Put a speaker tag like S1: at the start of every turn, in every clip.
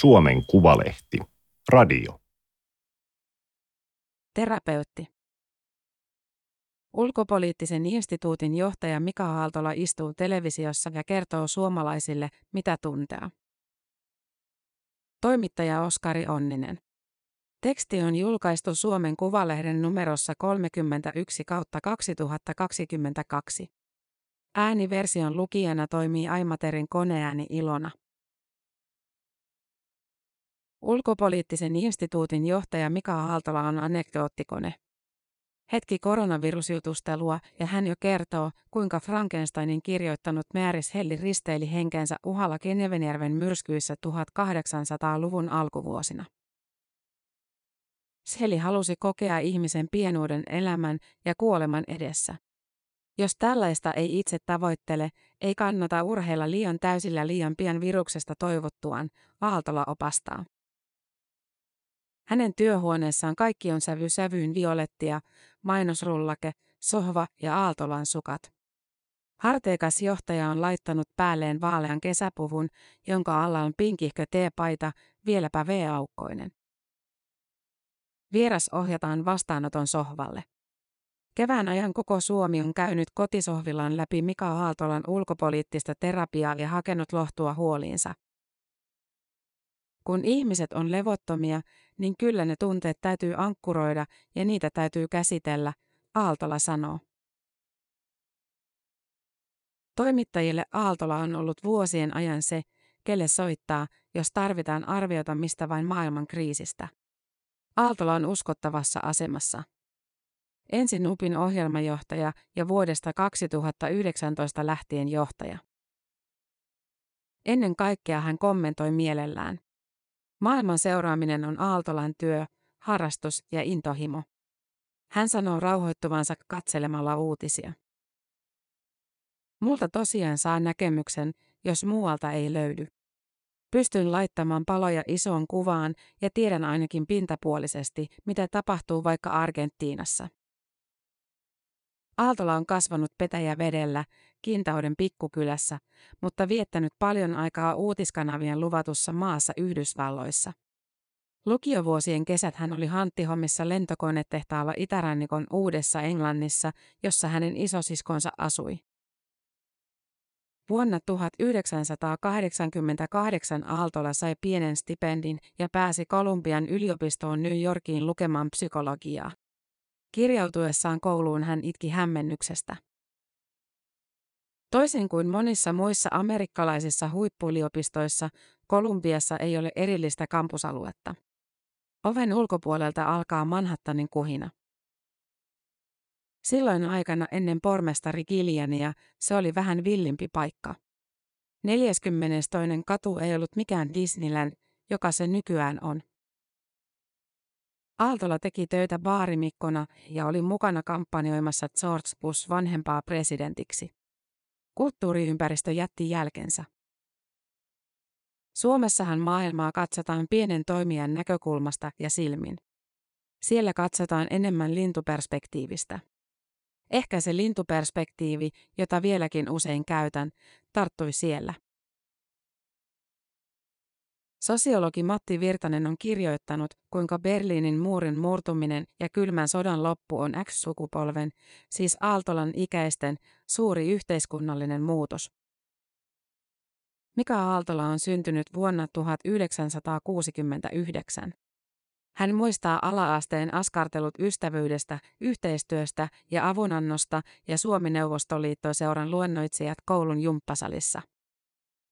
S1: Suomen Kuvalehti. Radio.
S2: Terapeutti. Ulkopoliittisen instituutin johtaja Mika Aaltola istuu televisiossa ja kertoo suomalaisille, mitä tuntea. Toimittaja Oskari Onninen. Teksti on julkaistu Suomen Kuvalehden numerossa 31 kautta 2022. Ääniversion lukijana toimii Aimaterin koneääni Ilona. Ulkopoliittisen instituutin johtaja Mika Aaltola on anekdoottikone. Hetki koronavirusjutustelua ja hän jo kertoo, kuinka Frankensteinin kirjoittanut Määris Helli risteili henkeensä uhalla Genevenjärven myrskyissä 1800-luvun alkuvuosina. Shelley halusi kokea ihmisen pienuuden elämän ja kuoleman edessä. Jos tällaista ei itse tavoittele, ei kannata urheilla liian täysillä liian pian viruksesta toivottuaan, Aaltola opastaa. Hänen työhuoneessaan kaikki on sävy sävyyn violettia, mainosrullake, sohva ja Aaltolan sukat. Harteikas johtaja on laittanut päälleen vaalean kesäpuvun, jonka alla on pinkihkö teepaita, vieläpä V-aukkoinen. Vieras ohjataan vastaanoton sohvalle. Kevään ajan koko Suomi on käynyt kotisohvillaan läpi Mika Aaltolan ulkopoliittista terapiaa ja hakenut lohtua huoliinsa. Kun ihmiset on levottomia, niin kyllä ne tunteet täytyy ankkuroida ja niitä täytyy käsitellä, Aaltola sanoo. Toimittajille Aaltola on ollut vuosien ajan se, kelle soittaa, jos tarvitaan arviota mistä vain maailman kriisistä. Aaltola on uskottavassa asemassa. Ensin UPin ohjelmajohtaja ja vuodesta 2019 lähtien johtaja. Ennen kaikkea hän kommentoi mielellään. Maailman seuraaminen on Aaltolan työ, harrastus ja intohimo. Hän sanoo rauhoittuvansa katselemalla uutisia. Multa tosiaan saa näkemyksen, jos muualta ei löydy. Pystyn laittamaan paloja isoon kuvaan ja tiedän ainakin pintapuolisesti, mitä tapahtuu vaikka Argentiinassa. Aaltola on kasvanut Petäjävedellä, Kintauden pikkukylässä, mutta viettänyt paljon aikaa uutiskanavien luvatussa maassa Yhdysvalloissa. Lukiovuosien kesät hän oli hanttihommissa lentokonetehtaalla Itärannikon Uudessa Englannissa, jossa hänen isosiskonsa asui. Vuonna 1988 Aaltola sai pienen stipendin ja pääsi Kolumbian yliopistoon New Yorkiin lukemaan psykologiaa. Kirjautuessaan kouluun hän itki hämmennyksestä. Toisin kuin monissa muissa amerikkalaisissa huippuyliopistoissa, Kolumbiassa ei ole erillistä kampusaluetta. Oven ulkopuolelta alkaa Manhattanin kuhina. Silloin aikana ennen pormestari Gilliania se oli vähän villimpi paikka. 42. katu ei ollut mikään Disneyland, joka se nykyään on. Aaltola teki töitä baarimikkona ja oli mukana kampanjoimassa George Bush vanhempaa presidentiksi. Kulttuuriympäristö jätti jälkensä. Suomessahan maailmaa katsotaan pienen toimijan näkökulmasta ja silmin. Siellä katsotaan enemmän lintuperspektiivistä. Ehkä se lintuperspektiivi, jota vieläkin usein käytän, tarttui siellä. Sosiologi Matti Virtanen on kirjoittanut, kuinka Berliinin muurin murtuminen ja kylmän sodan loppu on X-sukupolven, siis Aaltolan ikäisten, suuri yhteiskunnallinen muutos. Mika Aaltola on syntynyt vuonna 1969. Hän muistaa alaasteen askartelut ystävyydestä, yhteistyöstä ja avunannosta ja Suomi-Neuvostoliittoseuran luennoitsijat koulun jumppasalissa.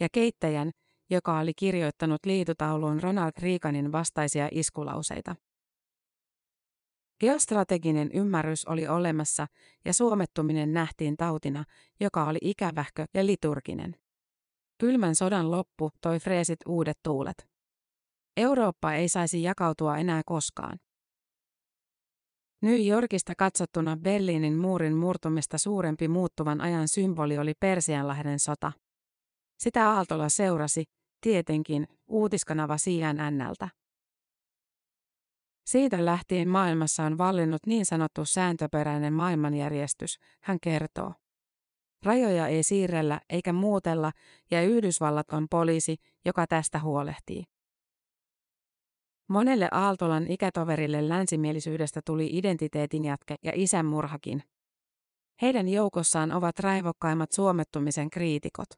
S2: Ja keittäjän, joka oli kirjoittanut liitutauluun Ronald Reaganin vastaisia iskulauseita. Geostrateginen ymmärrys oli olemassa ja suomettuminen nähtiin tautina, joka oli ikävähkö ja liturginen. Kylmän sodan loppu toi freesit uudet tuulet. Eurooppa ei saisi jakautua enää koskaan. New Yorkista katsottuna Berliinin muurin murtumista suurempi muuttuvan ajan symboli oli Persianlahden sota. Sitä Aaltola seurasi, tietenkin, uutiskanava CNNltä. Siitä lähtien maailmassa on vallinnut niin sanottu sääntöperäinen maailmanjärjestys, hän kertoo. Rajoja ei siirrellä eikä muutella, ja Yhdysvallat on poliisi, joka tästä huolehtii. Monelle Aaltolan ikätoverille länsimielisyydestä tuli identiteetin jatke ja isänmurhakin. Heidän joukossaan ovat raivokkaimmat suomettumisen kriitikot.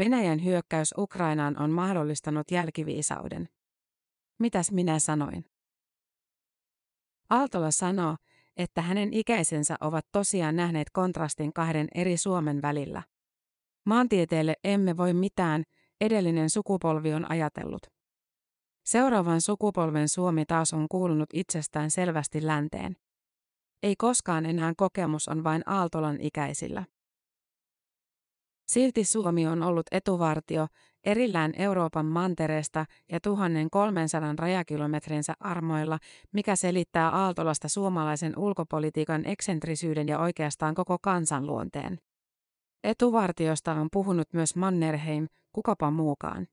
S2: Venäjän hyökkäys Ukrainaan on mahdollistanut jälkiviisauden. Mitäs minä sanoin? Aaltola sanoo, että hänen ikäisensä ovat tosiaan nähneet kontrastin kahden eri Suomen välillä. Maantieteelle emme voi mitään, edellinen sukupolvi on ajatellut. Seuraavan sukupolven Suomi taas on kuulunut itsestään selvästi länteen. Ei koskaan enää kokemus on vain Aaltolan ikäisillä. Silti Suomi on ollut etuvartio, erillään Euroopan mantereesta ja 1300 rajakilometrinsä armoilla, mikä selittää Aaltolasta suomalaisen ulkopolitiikan eksentrisyyden ja oikeastaan koko kansanluonteen. Etuvartiosta on puhunut myös Mannerheim, kukapa muukaan.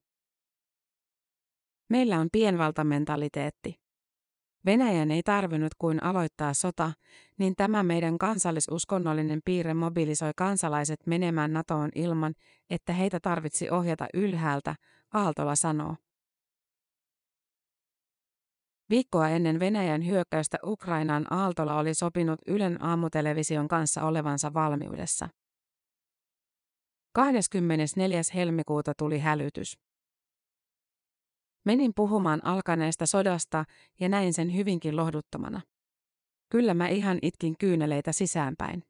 S2: Meillä on pienvaltamentaliteetti. Venäjän ei tarvinnut kuin aloittaa sota, niin tämä meidän kansallisuskonnollinen piirre mobilisoi kansalaiset menemään NATOon ilman, että heitä tarvitsi ohjata ylhäältä, Aaltola sanoo. Viikkoa ennen Venäjän hyökkäystä Ukrainaan Aaltola oli sopinut Ylen aamutelevision kanssa olevansa valmiudessa. 24. helmikuuta tuli hälytys. Menin puhumaan alkaneesta sodasta ja näin sen hyvinkin lohduttomana. Kyllä mä ihan itkin kyyneleitä sisäänpäin.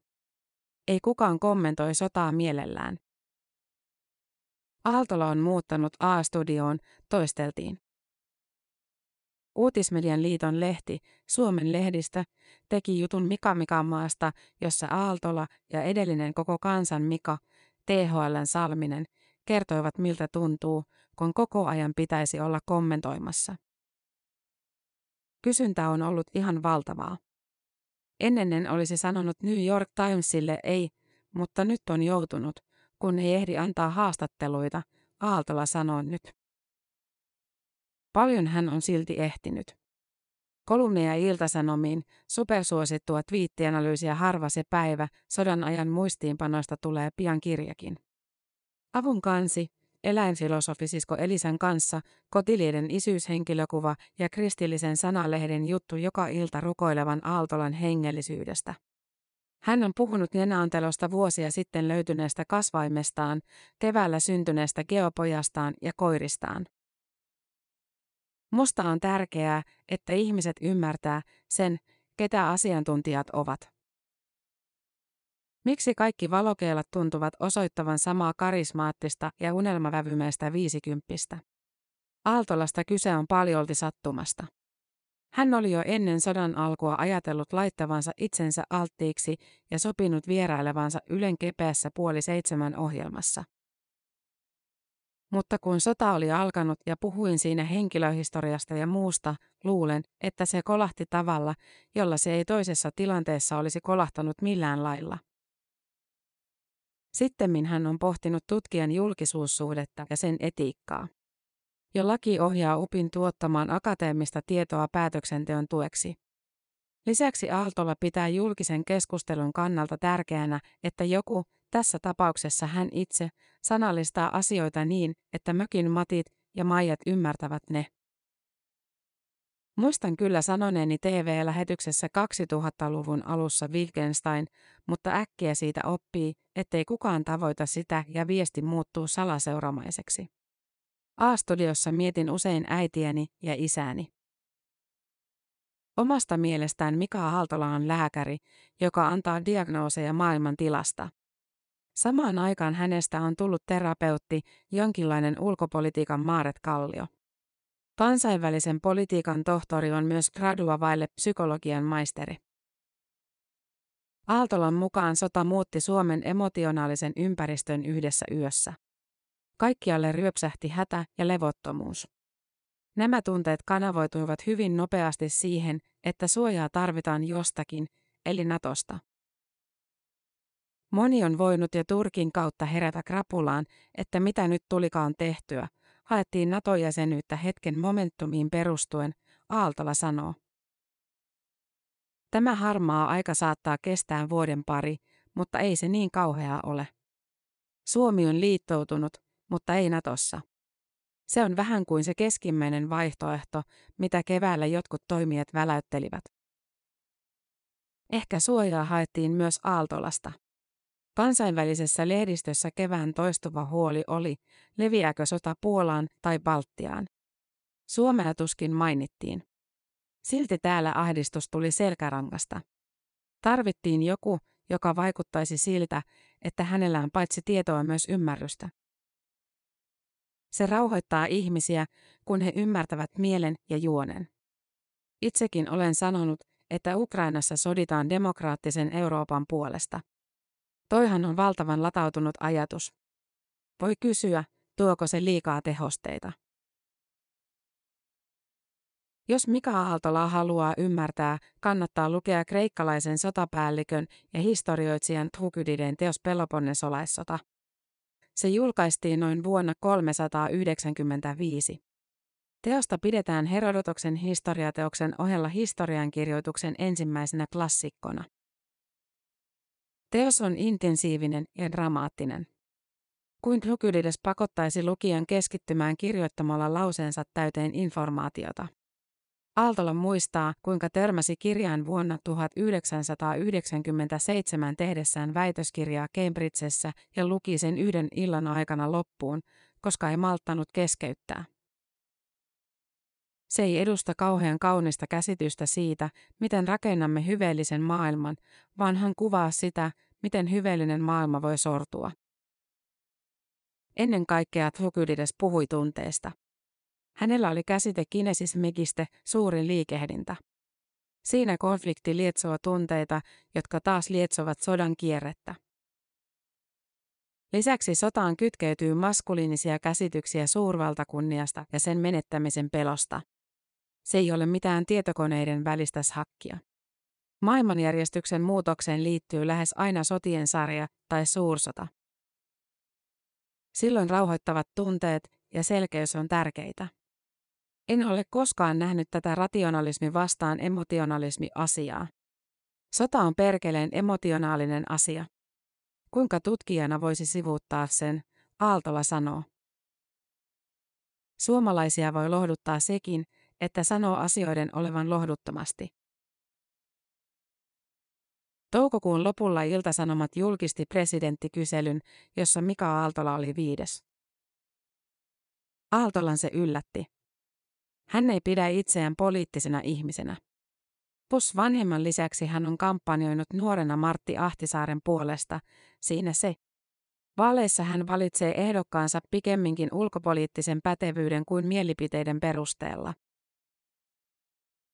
S2: Ei kukaan kommentoi sotaa mielellään. Aaltola on muuttanut A-studioon, toisteltiin. Uutismedian liiton lehti, Suomen lehdistä, teki jutun Mika Mika maasta, jossa Aaltola ja edellinen koko kansan Mika, THLn Salminen, kertoivat miltä tuntuu, kun koko ajan pitäisi olla kommentoimassa. Kysyntä on ollut ihan valtavaa. Ennen en olisi sanonut New York Timesille ei, mutta nyt on joutunut, kun ei ehdi antaa haastatteluita, Aaltola sanoo nyt. Paljon hän on silti ehtinyt. Kolumneja Iltasanomiin, supersuosittua twiittianalyysiä harva se päivä, sodan ajan muistiinpanoista tulee pian kirjakin. Avun kansi, eläinfilosofisisko Elisan kanssa, kotilieden isyyshenkilökuva ja kristillisen sanalehden juttu joka ilta rukoilevan Aaltolan hengellisyydestä. Hän on puhunut nenäantelosta vuosia sitten löytyneestä kasvaimestaan, keväällä syntyneestä geopojastaan ja koiristaan. Musta on tärkeää, että ihmiset ymmärtää sen, ketä asiantuntijat ovat. Miksi kaikki valokeilat tuntuvat osoittavan samaa karismaattista ja unelmavävymeistä viisikymppistä? Aaltolasta kyse on paljolti sattumasta. Hän oli jo ennen sodan alkua ajatellut laittavansa itsensä alttiiksi ja sopinut vierailevansa Ylen kepeässä puoli seitsemän ohjelmassa. Mutta kun sota oli alkanut ja puhuin siinä henkilöhistoriasta ja muusta, luulen, että se kolahti tavalla, jolla se ei toisessa tilanteessa olisi kolahtanut millään lailla. Sittemmin hän on pohtinut tutkijan julkisuussuhdetta ja sen etiikkaa. Jo laki ohjaa UPin tuottamaan akateemista tietoa päätöksenteon tueksi. Lisäksi Aaltola pitää julkisen keskustelun kannalta tärkeänä, että joku, tässä tapauksessa hän itse, sanallistaa asioita niin, että mökin matit ja maijat ymmärtävät ne. Muistan kyllä sanoneeni TV-lähetyksessä 2000-luvun alussa Wittgenstein, mutta äkkiä siitä oppii, ettei kukaan tavoita sitä ja viesti muuttuu salaseuramaiseksi. A-studiossa mietin usein äitiäni ja isääni. Omasta mielestään Mika Haltola on lääkäri, joka antaa diagnooseja maailman tilasta. Samaan aikaan hänestä on tullut terapeutti, jonkinlainen ulkopolitiikan Maaret Kallio. Kansainvälisen politiikan tohtori on myös gradua vaille psykologian maisteri. Aaltolan mukaan sota muutti Suomen emotionaalisen ympäristön yhdessä yössä. Kaikkialle ryöpsähti hätä ja levottomuus. Nämä tunteet kanavoituivat hyvin nopeasti siihen, että suojaa tarvitaan jostakin, eli Natosta. Moni on voinut jo Turkin kautta herätä krapulaan, että mitä nyt tulikaan tehtyä, haettiin NATO-jäsenyyttä hetken momentumiin perustuen, Aaltola sanoo. Tämä harmaa aika saattaa kestää vuoden pari, mutta ei se niin kauheaa ole. Suomi on liittoutunut, mutta ei Natossa. Se on vähän kuin se keskimmäinen vaihtoehto, mitä keväällä jotkut toimijat väläyttelivät. Ehkä suojaa haettiin myös Aaltolasta. Kansainvälisessä lehdistössä kevään toistuva huoli oli, leviääkö sota Puolaan tai Baltiaan. Suomea tuskin mainittiin. Silti täällä ahdistus tuli selkärangasta. Tarvittiin joku, joka vaikuttaisi siltä, että hänellä on paitsi tietoa myös ymmärrystä. Se rauhoittaa ihmisiä, kun he ymmärtävät mielen ja juonen. Itsekin olen sanonut, että Ukrainassa soditaan demokraattisen Euroopan puolesta. Toihan on valtavan latautunut ajatus. Voi kysyä, tuoko se liikaa tehosteita. Jos Mika Aaltola haluaa ymmärtää, kannattaa lukea kreikkalaisen sotapäällikön ja historioitsijan Thukydiden teos Peloponnesolaissota. Se julkaistiin noin vuonna 395. Teosta pidetään Herodotoksen historiateoksen ohella historiankirjoituksen ensimmäisenä klassikkona. Teos on intensiivinen ja dramaattinen. Kuin Thukydides pakottaisi lukijan keskittymään kirjoittamalla lauseensa täyteen informaatiota. Aaltola muistaa, kuinka törmäsi kirjaan vuonna 1997 tehdessään väitöskirjaa Cambridgessä ja luki sen yhden illan aikana loppuun, koska ei malttanut keskeyttää. Se ei edusta kauhean kaunista käsitystä siitä, miten rakennamme hyveellisen maailman, vaan hän kuvaa sitä, miten hyveellinen maailma voi sortua. Ennen kaikkea Thukydides puhui tunteesta. Hänellä oli käsite kinesis megiste, suurin liikehdintä. Siinä konflikti lietsoo tunteita, jotka taas lietsovat sodan kierrettä. Lisäksi sotaan kytkeytyy maskuliinisia käsityksiä suurvaltakunniasta ja sen menettämisen pelosta. Se ei ole mitään tietokoneiden välistä hakkia. Maailmanjärjestyksen muutokseen liittyy lähes aina sotien sarja tai suursota. Silloin rauhoittavat tunteet ja selkeys on tärkeitä. En ole koskaan nähnyt tätä rationalismi vastaan emotionalismi-asiaa. Sota on perkeleen emotionaalinen asia. Kuinka tutkijana voisi sivuuttaa sen, Aaltola sanoo. Suomalaisia voi lohduttaa sekin, että sanoo asioiden olevan lohduttomasti. Toukokuun lopulla Iltasanomat julkisti presidenttikyselyn, jossa Mika Aaltola oli viides. Aaltolan se yllätti. Hän ei pidä itseään poliittisena ihmisenä. Pus vanhemman lisäksi hän on kampanjoinut nuorena Martti Ahtisaaren puolesta, siinä se. Vaaleissa hän valitsee ehdokkaansa pikemminkin ulkopoliittisen pätevyyden kuin mielipiteiden perusteella.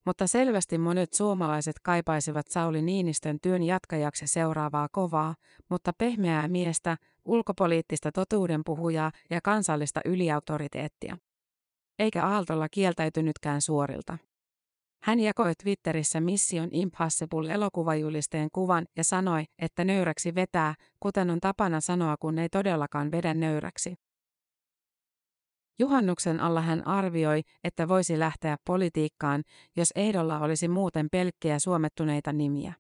S2: Mutta selvästi monet suomalaiset kaipaisivat Sauli Niinistön työn jatkajaksi seuraavaa kovaa, mutta pehmeää miestä, ulkopoliittista totuudenpuhujaa ja kansallista yliautoriteettia. Eikä Aaltolla kieltäytynytkään suorilta. Hän jakoi Twitterissä Mission Impossible elokuvajulisteen kuvan ja sanoi, että nöyräksi vetää, kuten on tapana sanoa, kun ei todellakaan vedä nöyräksi. Juhannuksen alla hän arvioi, että voisi lähteä politiikkaan, jos ehdolla olisi muuten pelkkiä suomettuneita nimiä.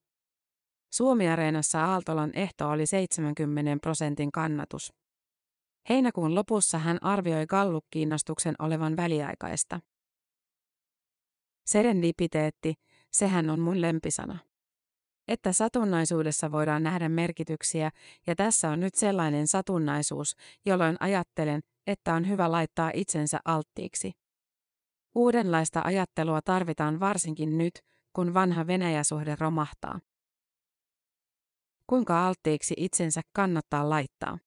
S2: Suomi-areenassa Aaltolan ehto oli 70 prosentin kannatus. Heinäkuun lopussa hän arvioi Gallup-kiinnostuksen olevan väliaikaista. Serendipiteetti, sehän on mun lempisana. Että satunnaisuudessa voidaan nähdä merkityksiä, ja tässä on nyt sellainen satunnaisuus, jolloin ajattelen, että on hyvä laittaa itsensä alttiiksi. Uudenlaista ajattelua tarvitaan varsinkin nyt, kun vanha Venäjä-suhde romahtaa. Kuinka alttiiksi itsensä kannattaa laittaa?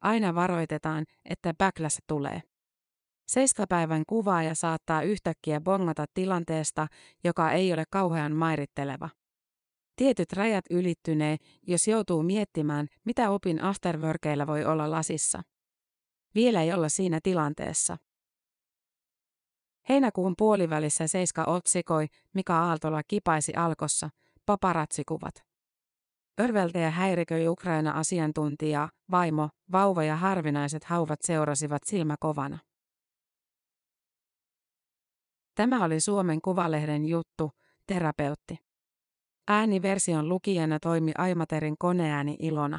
S2: Aina varoitetaan, että backlash tulee. Seiskapäivän kuvaaja saattaa yhtäkkiä bongata tilanteesta, joka ei ole kauhean mairitteleva. Tietyt rajat ylittynee, jos joutuu miettimään, mitä opin afterworkeilla voi olla lasissa. Vielä ei olla siinä tilanteessa. Heinäkuun puolivälissä Seiska otsikoi, Mika Aaltola kipaisi alkossa, paparatsikuvat. Örveltäjä häiriköi Ukraina-asiantuntijaa, vaimo, vauva ja harvinaiset hauvat seurasivat silmäkovana. Tämä oli Suomen Kuvalehden juttu, terapeutti. Ääniversion lukijana toimi Aimaterin koneääni Ilona.